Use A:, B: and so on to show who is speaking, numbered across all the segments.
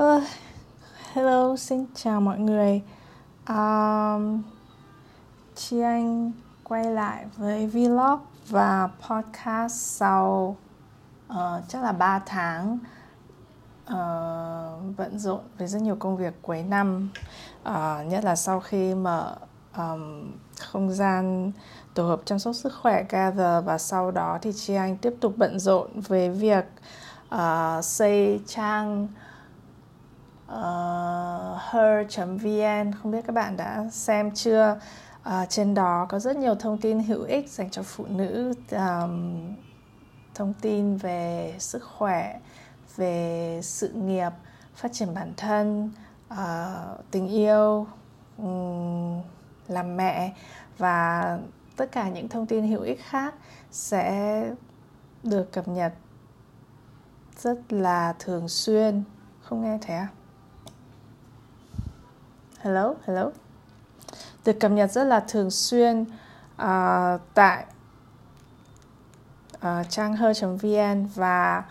A: Uh, hello, xin chào mọi người. Um, chị Anh quay lại với vlog và podcast sau uh, chắc là 3 tháng uh, bận rộn với rất nhiều công việc cuối năm, uh, nhất là sau khi mở um, không gian tổ hợp chăm sóc sức khỏe Gather và sau đó thì chị Anh tiếp tục bận rộn với việc uh, xây trang Ờ, uh, her.vn không biết các bạn đã xem chưa? Uh, trên đó có rất nhiều thông tin hữu ích dành cho phụ nữ um, thông tin về sức khỏe về sự nghiệp phát triển bản thân uh, tình yêu um, làm mẹ và tất cả những thông tin hữu ích khác sẽ được cập nhật rất là thường xuyên. Không nghe thấy à? Hello hello. Được cập nhật rất là thường xuyên uh, tại uh, trang hơi.vn và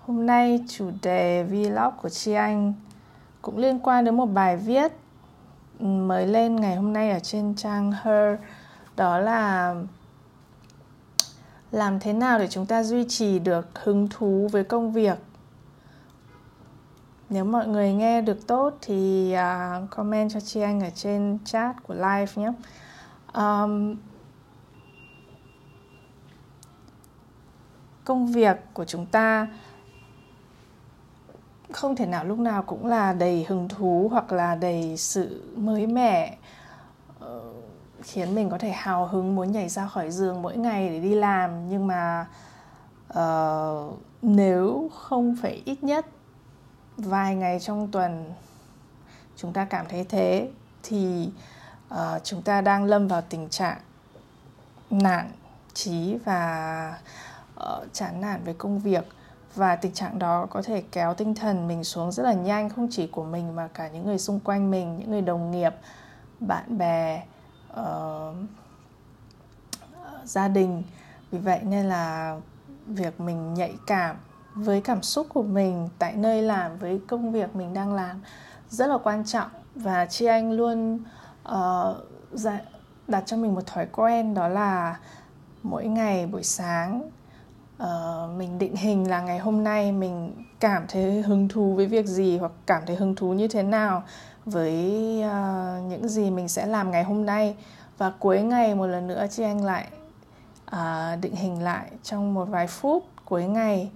A: hôm nay chủ đề vlog của chị anh cũng liên quan đến một bài viết mới lên ngày hôm nay ở trên trang her đó là làm thế nào để chúng ta duy trì được hứng thú với công việc nếu mọi người nghe được tốt thì uh, comment cho chị anh ở trên chat của live nhé. Um, công việc của chúng ta không thể nào lúc nào cũng là đầy hứng thú hoặc là đầy sự mới mẻ ờ, khiến mình có thể hào hứng muốn nhảy ra khỏi giường mỗi ngày để đi làm. Nhưng mà uh, nếu không phải ít nhất vài ngày trong tuần chúng ta cảm thấy thế thì uh, chúng ta đang lâm vào tình trạng nản trí và uh, chán nản với công việc. Và tình trạng đó có thể kéo tinh thần mình xuống rất là nhanh không chỉ của mình mà cả những người xung quanh mình những người đồng nghiệp bạn bè uh, gia đình. Vì vậy nên là việc mình nhạy cảm với cảm xúc của mình tại nơi làm với công việc mình đang làm rất là quan trọng. Và chị anh luôn uh, đặt cho mình một thói quen đó là mỗi ngày buổi sáng uh, mình định hình là ngày hôm nay mình cảm thấy hứng thú với việc gì hoặc cảm thấy hứng thú như thế nào với uh, những gì mình sẽ làm ngày hôm nay. Và cuối ngày một lần nữa chị anh lại uh, định hình lại trong một vài phút cuối ngày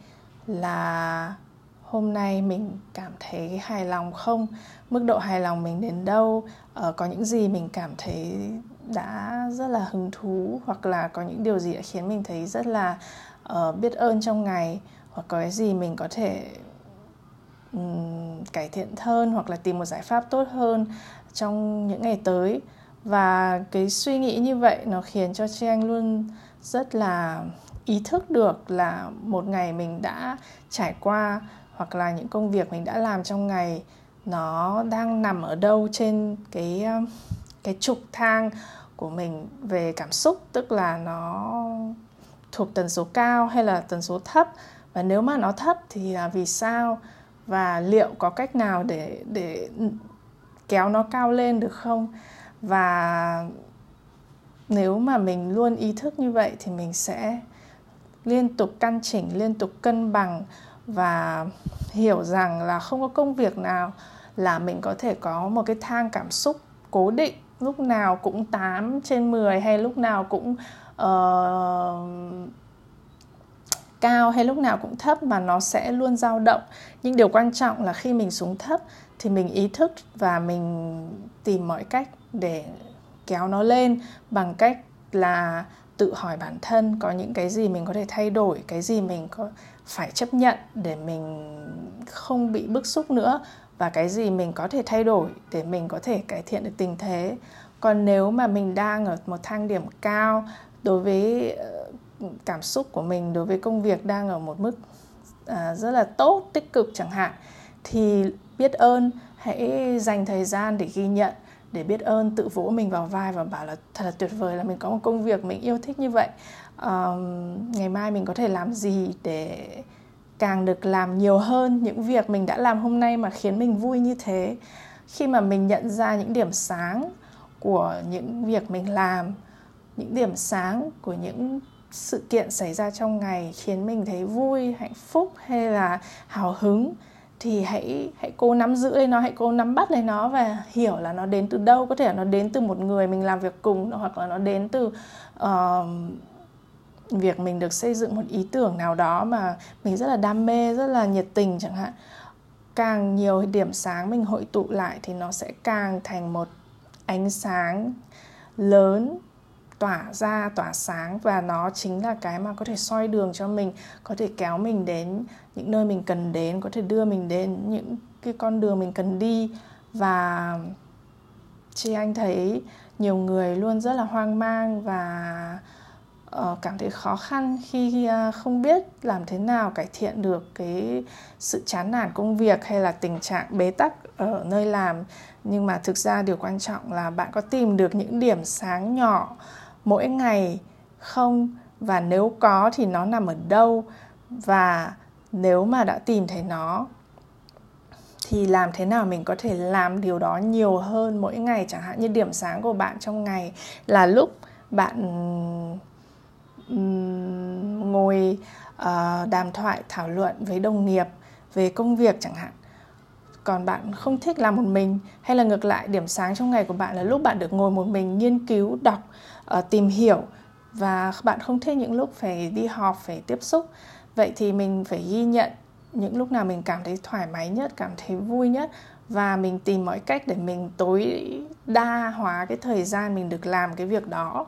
A: là hôm nay mình cảm thấy hài lòng không? Mức độ hài lòng mình đến đâu? Uh, có những gì mình cảm thấy đã rất là hứng thú hoặc là có những điều gì đã khiến mình thấy rất là uh, biết ơn trong ngày? Hoặc có cái gì mình có thể um, cải thiện hơn hoặc là tìm một giải pháp tốt hơn trong những ngày tới? Và cái suy nghĩ như vậy nó khiến cho chị anh luôn rất là ý thức được là một ngày mình đã trải qua hoặc là những công việc mình đã làm trong ngày, nó đang nằm ở đâu trên cái um, cái trục thang của mình về cảm xúc, tức là nó thuộc tần số cao hay là tần số thấp? Và nếu mà nó thấp thì là vì sao? Và liệu có cách nào để để kéo nó cao lên được không? Và nếu mà mình luôn ý thức như vậy thì mình sẽ liên tục căn chỉnh liên tục cân bằng và hiểu rằng là không có công việc nào là mình có thể có một cái thang cảm xúc cố định. Lúc nào cũng 8 trên 10 hay lúc nào cũng uh, cao hay lúc nào cũng thấp mà nó sẽ luôn dao động. Nhưng điều quan trọng là khi mình xuống thấp thì mình ý thức và mình tìm mọi cách để kéo nó lên bằng cách là tự hỏi bản thân có những cái gì mình có thể thay đổi, cái gì mình có phải chấp nhận để mình không bị bức xúc nữa và cái gì mình có thể thay đổi để mình có thể cải thiện được tình thế. Còn nếu mà mình đang ở một thang điểm cao, đối với ờ, cảm xúc của mình, đối với công việc đang ở một mức à, rất là tốt, tích cực chẳng hạn, thì biết ơn, hãy dành thời gian để ghi nhận để biết ơn tự vỗ mình vào vai và bảo là thật là tuyệt vời là mình có một công việc mình yêu thích như vậy. Um, ngày mai mình có thể làm gì để càng được làm nhiều hơn những việc mình đã làm hôm nay mà khiến mình vui như thế? Khi mà mình nhận ra những điểm sáng của những việc mình làm những điểm sáng của những sự kiện xảy ra trong ngày khiến mình thấy vui hạnh phúc hay là hào hứng thì hãy hãy cố nắm giữ lấy nó hãy cố nắm bắt lấy nó và hiểu là nó đến từ đâu. Có thể là nó đến từ một người mình làm việc cùng hoặc là nó đến từ uh, việc mình được xây dựng một ý tưởng nào đó mà mình rất là đam mê rất là nhiệt tình chẳng hạn. Càng nhiều điểm sáng mình hội tụ lại thì nó sẽ càng thành một ánh sáng lớn tỏa ra tỏa sáng và nó chính là cái mà có thể soi đường cho mình có thể kéo mình đến những nơi mình cần đến có thể đưa mình đến những cái con đường mình cần đi. Và chị anh thấy nhiều người luôn rất là hoang mang và uh, cảm thấy khó khăn khi uh, không biết làm thế nào cải thiện được cái sự chán nản công việc hay là tình trạng bế tắc ở nơi làm. Nhưng mà thực ra điều quan trọng là bạn có tìm được những điểm sáng nhỏ mỗi ngày không? Và nếu có thì nó nằm ở đâu? Và nếu mà đã tìm thấy nó thì làm thế nào mình có thể làm điều đó nhiều hơn mỗi ngày? Chẳng hạn như điểm sáng của bạn trong ngày là lúc bạn ngồi uh, đàm thoại thảo luận với đồng nghiệp về công việc chẳng hạn còn bạn không thích làm một mình? Hay là ngược lại điểm sáng trong ngày của bạn là lúc bạn được ngồi một mình nghiên cứu đọc uh, tìm hiểu và bạn không thích những lúc phải đi họp phải tiếp xúc? Vậy thì mình phải ghi nhận những lúc nào mình cảm thấy thoải mái nhất cảm thấy vui nhất và mình tìm mọi cách để mình tối đa hóa cái thời gian mình được làm cái việc đó.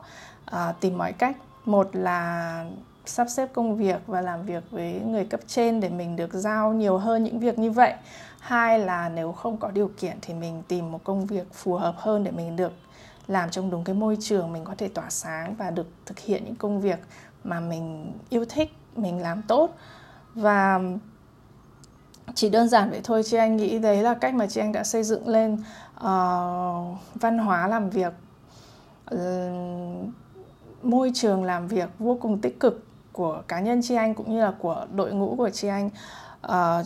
A: Uh, tìm mọi cách. Một là sắp xếp công việc và làm việc với người cấp trên để mình được giao nhiều hơn những việc như vậy hai là nếu không có điều kiện thì mình tìm một công việc phù hợp hơn để mình được làm trong đúng cái môi trường mình có thể tỏa sáng và được thực hiện những công việc mà mình yêu thích mình làm tốt. Và chỉ đơn giản vậy thôi chị anh nghĩ đấy là cách mà chị anh đã xây dựng lên uh, văn hóa làm việc. Uh, môi trường làm việc vô cùng tích cực của cá nhân chị anh cũng như là của đội ngũ của chị anh. Uh,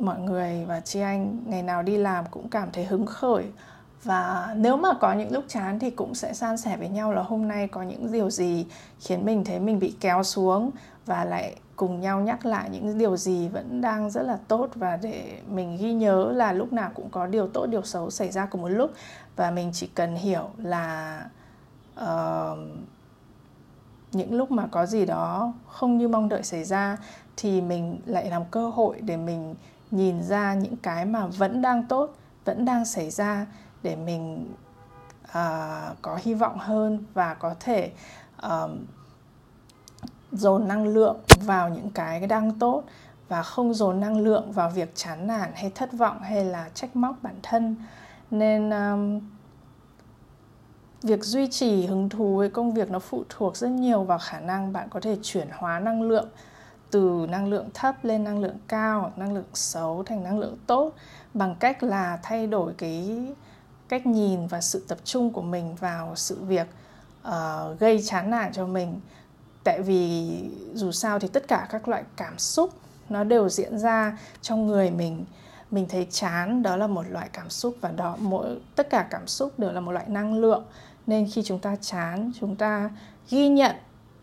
A: mọi người và chị anh ngày nào đi làm cũng cảm thấy hứng khởi. Và nếu mà có những lúc chán thì cũng sẽ san sẻ với nhau là hôm nay có những điều gì khiến mình thấy mình bị kéo xuống và lại cùng nhau nhắc lại những điều gì vẫn đang rất là tốt và để mình ghi nhớ là lúc nào cũng có điều tốt điều xấu xảy ra cùng một lúc. Và mình chỉ cần hiểu là uh, những lúc mà có gì đó không như mong đợi xảy ra thì mình lại làm cơ hội để mình nhìn ra những cái mà vẫn đang tốt vẫn đang xảy ra để mình uh, có hy vọng hơn và có thể uh, dồn năng lượng vào những cái đang tốt và không dồn năng lượng vào việc chán nản hay thất vọng hay là trách móc bản thân. Nên um, việc duy trì hứng thú với công việc nó phụ thuộc rất nhiều vào khả năng bạn có thể chuyển hóa năng lượng từ năng lượng thấp lên năng lượng cao hoặc năng lượng xấu thành năng lượng tốt bằng cách là thay đổi cái cách nhìn và sự tập trung của mình vào sự việc uh, gây chán nản cho mình. Tại vì dù sao thì tất cả các loại cảm xúc nó đều diễn ra trong người mình. Mình thấy chán đó là một loại cảm xúc và đó mỗi tất cả cảm xúc đều là một loại năng lượng. Nên khi chúng ta chán chúng ta ghi nhận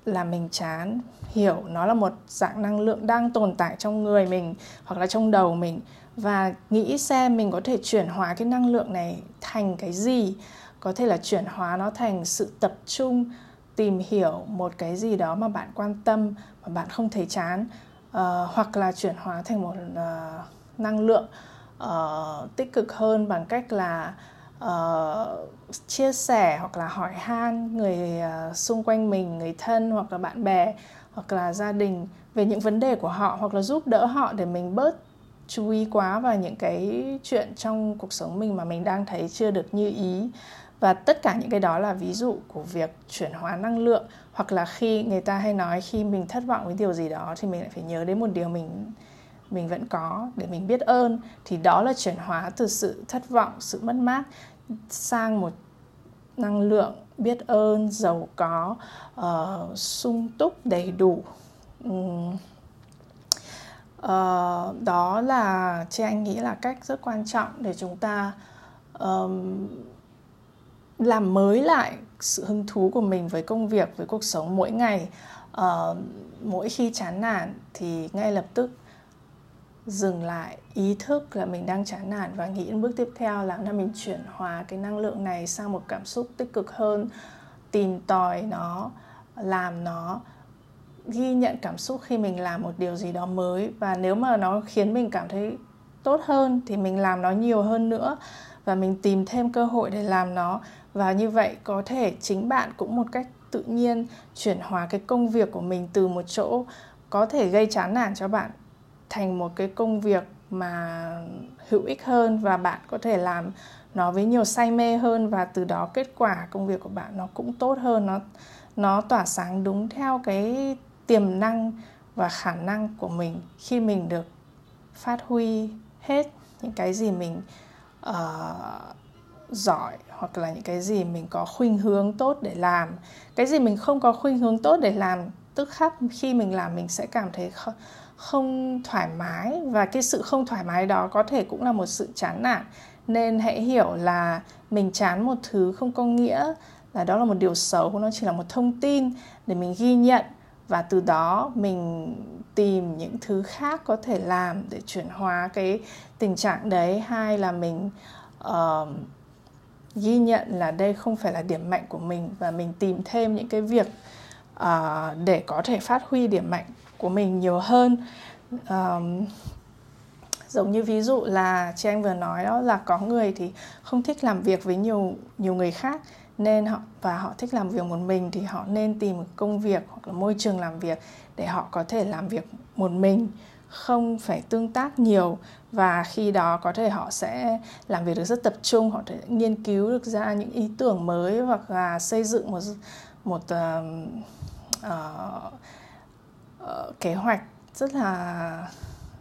A: là mình chán hiểu nó là một dạng năng lượng đang tồn tại trong người mình hoặc là trong đầu mình và nghĩ xem mình có thể chuyển hóa cái năng lượng này thành cái gì. Có thể là chuyển hóa nó thành sự tập trung tìm hiểu một cái gì đó mà bạn quan tâm mà bạn không thấy chán uh, hoặc là chuyển hóa thành một uh, năng lượng uh, tích cực hơn bằng cách là uh, chia sẻ hoặc là hỏi han người uh, xung quanh mình người thân hoặc là bạn bè hoặc là gia đình về những vấn đề của họ hoặc là giúp đỡ họ để mình bớt chú ý quá vào những cái chuyện trong cuộc sống mình mà mình đang thấy chưa được như ý. Và tất cả những cái đó là ví dụ của việc chuyển hóa năng lượng hoặc là khi người ta hay nói khi mình thất vọng với điều gì đó thì mình lại phải nhớ đến một điều mình mình vẫn có để mình biết ơn thì đó là chuyển hóa từ sự thất vọng sự mất mát sang một năng lượng biết ơn giàu có uh, sung túc đầy đủ. Um, uh, đó là chị anh nghĩ là cách rất quan trọng để chúng ta um, làm mới lại sự hứng thú của mình với công việc với cuộc sống mỗi ngày. Uh, mỗi khi chán nản thì ngay lập tức dừng lại ý thức là mình đang chán nản và nghĩ đến bước tiếp theo là là mình chuyển hóa cái năng lượng này sang một cảm xúc tích cực hơn, tìm tòi nó, làm nó, ghi nhận cảm xúc khi mình làm một điều gì đó mới. Và nếu mà nó khiến mình cảm thấy tốt hơn thì mình làm nó nhiều hơn nữa và mình tìm thêm cơ hội để làm nó. Và như vậy có thể chính bạn cũng một cách tự nhiên chuyển hóa cái công việc của mình từ một chỗ có thể gây chán nản cho bạn thành một cái công việc mà hữu ích hơn và bạn có thể làm nó với nhiều say mê hơn và từ đó kết quả công việc của bạn nó cũng tốt hơn nó nó tỏa sáng đúng theo cái tiềm năng và khả năng của mình khi mình được phát huy hết những cái gì mình uh, giỏi hoặc là những cái gì mình có khuynh hướng tốt để làm. Cái gì mình không có khuynh hướng tốt để làm tức khắc khi mình làm mình sẽ cảm thấy không, không thoải mái và cái sự không thoải mái đó có thể cũng là một sự chán nản. Nên hãy hiểu là mình chán một thứ không có nghĩa là đó là một điều xấu nó chỉ là một thông tin để mình ghi nhận. Và từ đó mình tìm những thứ khác có thể làm để chuyển hóa cái tình trạng đấy. Hay là mình uh, ghi nhận là đây không phải là điểm mạnh của mình và mình tìm thêm những cái việc uh, để có thể phát huy điểm mạnh của mình nhiều hơn. Um, giống như ví dụ là chị anh vừa nói đó là có người thì không thích làm việc với nhiều nhiều người khác nên họ và họ thích làm việc một mình thì họ nên tìm một công việc hoặc là môi trường làm việc để họ có thể làm việc một mình không phải tương tác nhiều. Và khi đó có thể họ sẽ làm việc được rất tập trung họ thể nghiên cứu được ra những ý tưởng mới hoặc là xây dựng một một uh, uh, uh, kế hoạch rất là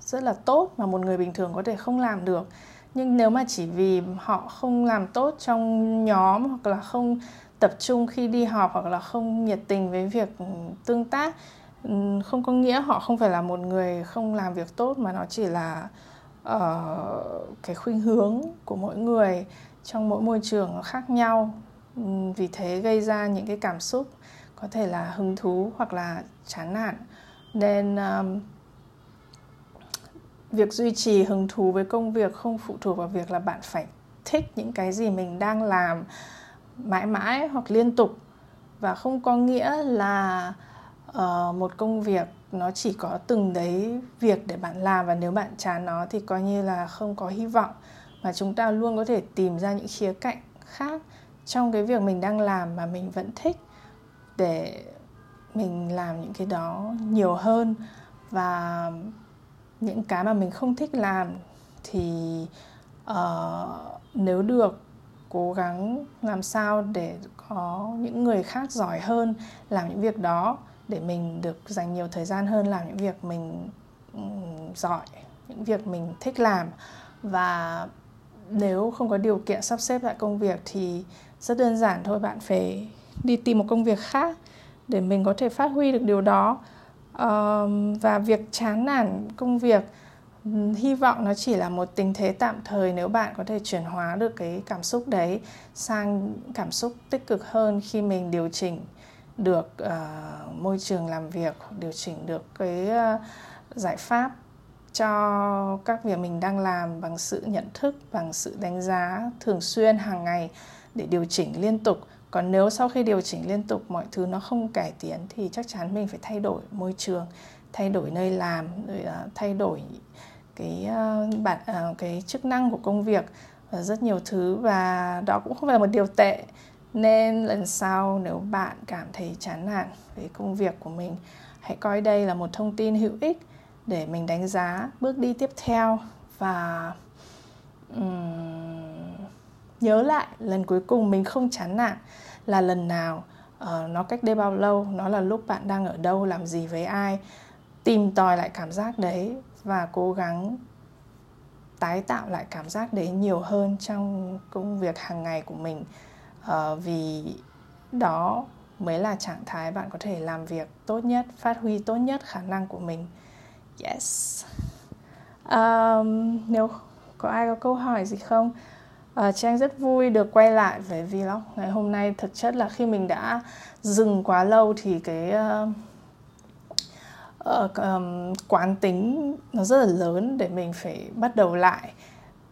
A: rất là tốt mà một người bình thường có thể không làm được. Nhưng nếu mà chỉ vì họ không làm tốt trong nhóm hoặc là không tập trung khi đi họp hoặc là không nhiệt tình với việc ừ, tương tác ừ, không có nghĩa họ không phải là một người không làm việc tốt mà nó chỉ là uh, cái khuynh hướng của mỗi người trong mỗi môi trường nó khác nhau. Ừ, vì thế gây ra những cái cảm xúc có thể là hứng thú hoặc là chán nản nên um, việc duy trì hứng thú với công việc không phụ thuộc vào việc là bạn phải thích những cái gì mình đang làm mãi mãi hoặc liên tục. Và không có nghĩa là uh, một công việc nó chỉ có từng đấy việc để bạn làm và nếu bạn chán nó thì coi như là không có hy vọng. Mà chúng ta luôn có thể tìm ra những khía cạnh khác trong cái việc mình đang làm mà mình vẫn thích để mình làm những cái đó nhiều hơn và những cái mà mình không thích làm thì uh, nếu được cố gắng làm sao để có những người khác giỏi hơn làm những việc đó để mình được dành nhiều thời gian hơn làm những việc mình um, giỏi những việc mình thích làm. Và nếu không có điều kiện sắp xếp lại công việc thì rất đơn giản thôi bạn phải đi tìm một công việc khác để mình có thể phát huy được điều đó. Uh, và việc chán nản công việc hy vọng nó chỉ là một tình thế tạm thời nếu bạn có thể chuyển hóa được cái cảm xúc đấy sang cảm xúc tích cực hơn khi mình điều chỉnh được uh, môi trường làm việc điều chỉnh được cái uh, giải pháp cho các việc mình đang làm bằng sự nhận thức bằng sự đánh giá thường xuyên hàng ngày để điều chỉnh liên tục còn nếu sau khi điều chỉnh liên tục mọi thứ nó không cải tiến thì chắc chắn mình phải thay đổi môi trường thay đổi nơi làm rồi à, thay đổi cái uh, bản uh, cái chức năng của công việc và rất nhiều thứ. Và đó cũng không phải là một điều tệ. Nên lần sau nếu bạn cảm thấy chán nản với công việc của mình hãy coi đây là một thông tin hữu ích để mình đánh giá bước đi tiếp theo. Và um, nhớ lại lần cuối cùng mình không chán nản là lần nào uh, nó cách đây bao lâu nó là lúc bạn đang ở đâu làm gì với ai tìm tòi lại cảm giác đấy và cố gắng tái tạo lại cảm giác đấy nhiều hơn trong công việc hàng ngày của mình. Uh, vì đó mới là trạng thái bạn có thể làm việc tốt nhất phát huy tốt nhất khả năng của mình. Yes. Um, nếu có ai có câu hỏi gì không? Ờ, uh, trang rất vui được quay lại với vlog ngày hôm nay. Thực chất là khi mình đã dừng quá lâu thì cái uh, uh, um, quán tính nó rất là lớn để mình phải bắt đầu lại.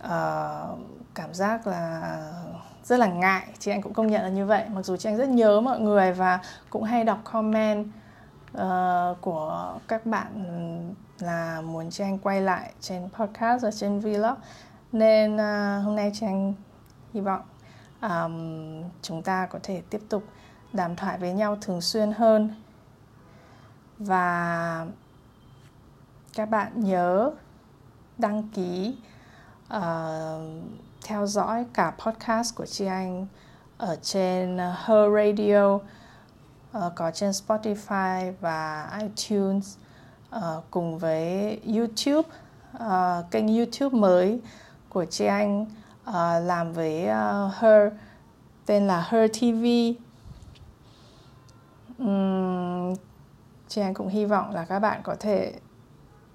A: Uh, cảm giác là rất là ngại. Chị anh cũng công nhận là như vậy. Mặc dù chị anh rất nhớ mọi người và cũng hay đọc comment uh, của các bạn là muốn chị anh quay lại trên podcast và trên vlog nên uh, hôm nay chị anh hy vọng um, chúng ta có thể tiếp tục đàm thoại với nhau thường xuyên hơn. Và các bạn nhớ đăng ký uh, theo dõi cả podcast của chị Anh ở trên Her Radio uh, có trên Spotify và iTunes uh, cùng với YouTube uh, kênh YouTube mới của chị Anh uh, làm với uh, Her tên là Her TV um, chị Anh cũng hy vọng là các bạn có thể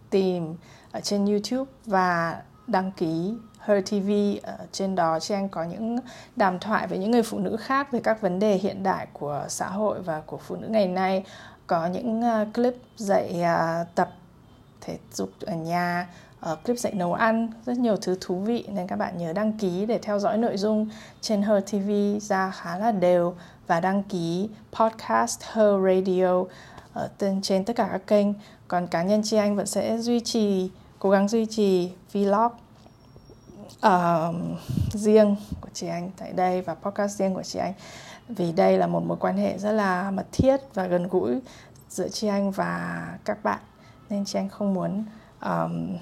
A: tìm ở trên YouTube và đăng ký Her TV ở trên đó chị anh có những đàm thoại với những người phụ nữ khác về các vấn đề hiện đại của xã hội và của phụ nữ ngày nay. Có những uh, clip dạy uh, tập thể dục ở nhà uh, clip dạy nấu ăn rất nhiều thứ thú vị nên các bạn nhớ đăng ký để theo dõi nội dung trên Her TV ra khá là đều và đăng ký podcast Her Radio ờ, ở trên tất cả các kênh. Còn cá nhân chị anh vẫn sẽ duy trì cố gắng duy trì vlog uh, riêng của chị anh tại đây và podcast riêng của chị anh. Vì đây là một mối quan hệ rất là mật thiết và gần gũi giữa chị anh và các bạn nên chị anh không muốn um,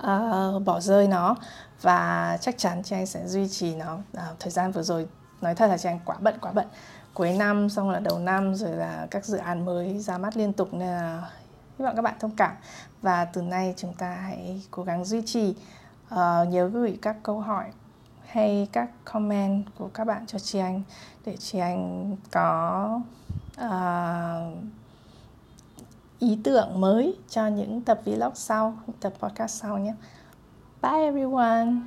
A: uh, bỏ rơi nó. Và chắc chắn chị anh sẽ duy trì nó uh, thời gian vừa rồi. Nói thật là chị anh quá bận quá bận. Cuối năm xong là đầu năm rồi là các dự án mới ra mắt liên tục nên là hy vọng các bạn thông cảm. Và từ nay chúng ta hãy cố gắng duy trì. Uh, nhớ gửi các câu hỏi hay các comment của các bạn cho chị anh để chị anh có uh, ý tưởng mới cho những tập vlog sau, tập podcast sau nhé. Bye everyone.